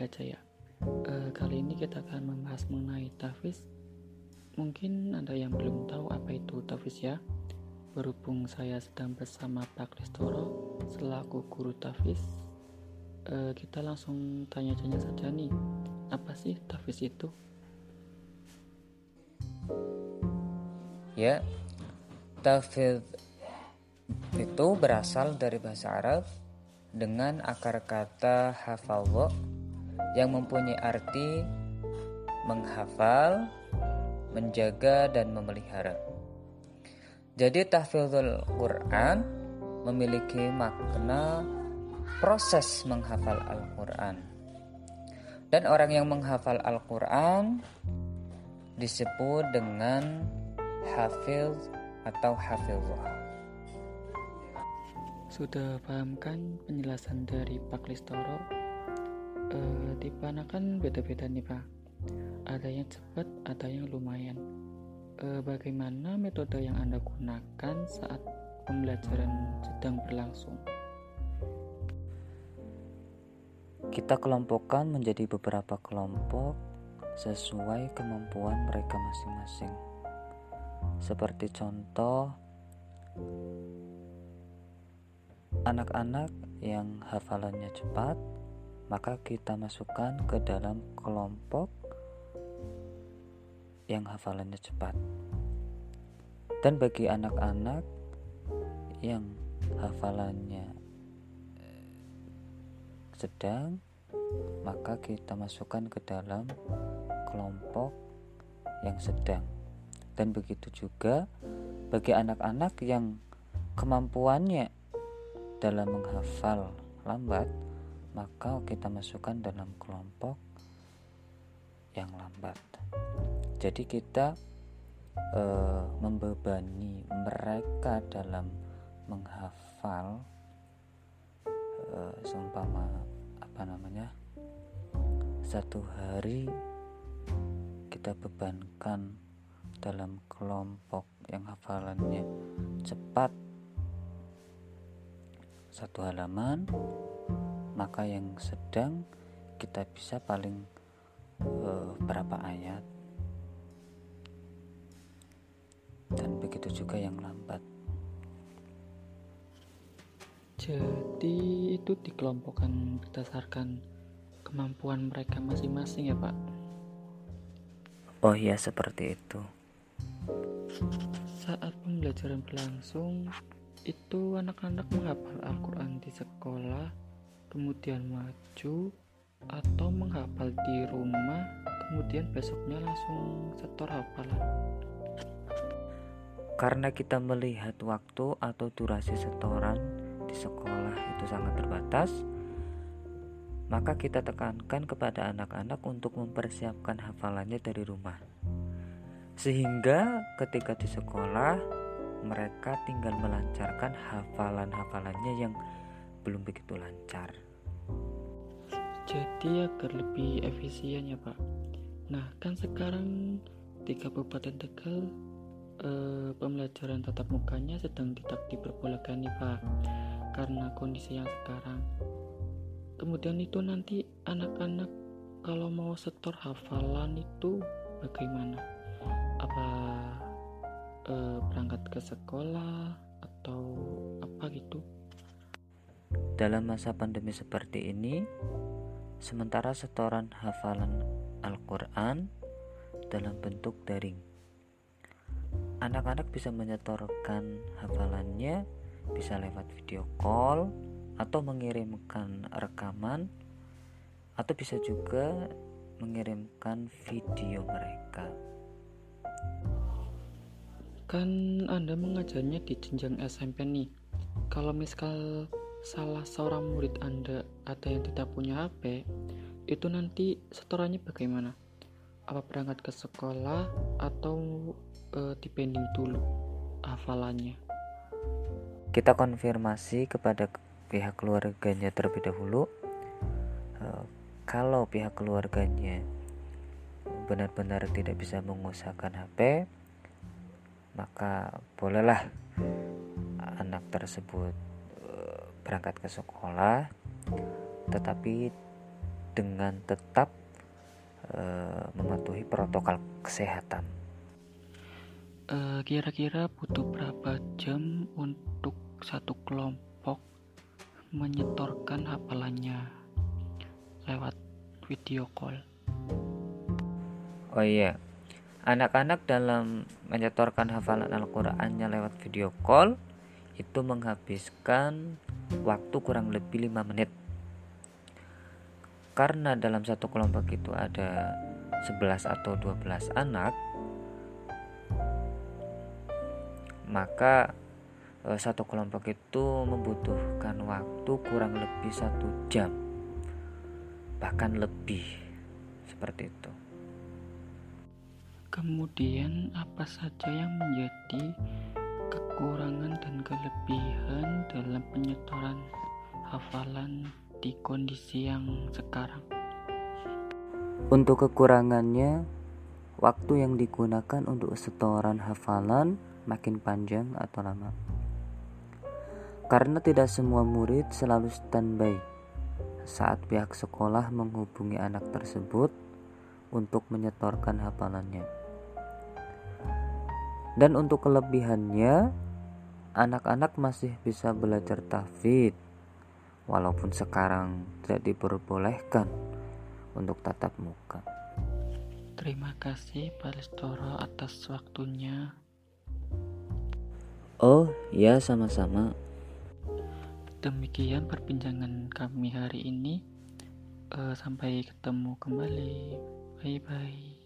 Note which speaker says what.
Speaker 1: aja ya. Uh, kali ini kita akan membahas mengenai tafis. Mungkin ada yang belum tahu apa itu tafis ya. Berhubung saya sedang bersama Pak Listoro selaku guru tafis, uh, kita langsung tanya-tanya saja nih, apa sih tafis itu?
Speaker 2: Ya, tafid itu berasal dari bahasa Arab dengan akar kata hafallah yang mempunyai arti menghafal, menjaga dan memelihara. Jadi tahfidzul Quran memiliki makna proses menghafal Al-Quran. Dan orang yang menghafal Al-Quran disebut dengan hafiz atau hafizah.
Speaker 1: Sudah paham kan penjelasan dari Pak Listoro? Tipe anak kan beda-beda nih Pak. Ada yang cepat, ada yang lumayan. E, bagaimana metode yang Anda gunakan saat pembelajaran sedang berlangsung?
Speaker 2: Kita kelompokkan menjadi beberapa kelompok sesuai kemampuan mereka masing-masing. Seperti contoh, anak-anak yang hafalannya cepat, maka kita masukkan ke dalam kelompok yang hafalannya cepat. Dan bagi anak-anak yang hafalannya eh, sedang, maka kita masukkan ke dalam kelompok yang sedang. Dan begitu juga bagi anak-anak yang kemampuannya dalam menghafal lambat, maka kita masukkan dalam kelompok yang lambat. Jadi kita e, membebani mereka dalam menghafal e, seumpama apa namanya satu hari kita bebankan dalam kelompok yang hafalannya cepat satu halaman maka yang sedang kita bisa paling uh, berapa ayat? Dan begitu juga yang lambat.
Speaker 1: Jadi itu dikelompokkan berdasarkan kemampuan mereka masing-masing ya pak?
Speaker 2: Oh iya seperti itu.
Speaker 1: Saat pembelajaran berlangsung itu anak-anak menghafal Al-Quran di sekolah, kemudian maju atau menghafal di rumah, kemudian besoknya langsung setor hafalan.
Speaker 2: Karena kita melihat waktu atau durasi setoran di sekolah itu sangat terbatas, maka kita tekankan kepada anak-anak untuk mempersiapkan hafalannya dari rumah. Sehingga ketika di sekolah mereka tinggal melancarkan hafalan-hafalannya yang belum begitu lancar.
Speaker 1: Jadi agar lebih efisien ya Pak. Nah kan sekarang di Kabupaten Tegal eh, pembelajaran tatap mukanya sedang tidak diperbolehkan nih Pak karena kondisi yang sekarang. Kemudian itu nanti anak-anak kalau mau setor hafalan itu bagaimana? Apa uh, berangkat ke sekolah atau apa gitu.
Speaker 2: Dalam masa pandemi seperti ini, sementara setoran hafalan Al-Quran dalam bentuk daring. Anak-anak bisa menyetorkan hafalannya bisa lewat video call atau mengirimkan rekaman atau bisa juga mengirimkan video mereka.
Speaker 1: Kan Anda mengajarnya di jenjang SMP nih. Kalau misal salah seorang murid Anda ada yang tidak punya HP, itu nanti setorannya bagaimana? Apa berangkat ke sekolah atau e, dipending dulu hafalannya?
Speaker 2: Kita konfirmasi kepada pihak keluarganya terlebih dahulu. E, kalau pihak keluarganya benar-benar tidak bisa mengusahakan HP, maka bolehlah anak tersebut berangkat ke sekolah tetapi dengan tetap uh, mematuhi protokol kesehatan.
Speaker 1: Eh, kira-kira uh, butuh berapa jam untuk satu kelompok menyetorkan hafalannya lewat video call?
Speaker 2: Oh iya, anak-anak dalam menyetorkan hafalan Al-Qur'annya lewat video call itu menghabiskan waktu kurang lebih 5 menit. Karena dalam satu kelompok itu ada 11 atau 12 anak maka eh, satu kelompok itu membutuhkan waktu kurang lebih satu jam bahkan lebih seperti itu.
Speaker 1: Kemudian apa saja yang menjadi kekurangan dan kelebihan dalam penyetoran hafalan di kondisi yang sekarang?
Speaker 2: Untuk kekurangannya, waktu yang digunakan untuk setoran hafalan makin panjang atau lama. Karena tidak semua murid selalu standby saat pihak sekolah menghubungi anak tersebut untuk menyetorkan hafalannya. Dan untuk kelebihannya, anak-anak masih bisa belajar tahfidz walaupun sekarang tidak diperbolehkan untuk tatap muka.
Speaker 1: Terima kasih Pak Lestoro atas waktunya.
Speaker 2: Oh, ya sama-sama.
Speaker 1: Demikian perbincangan kami hari ini. Uh, sampai ketemu kembali. Bye bye.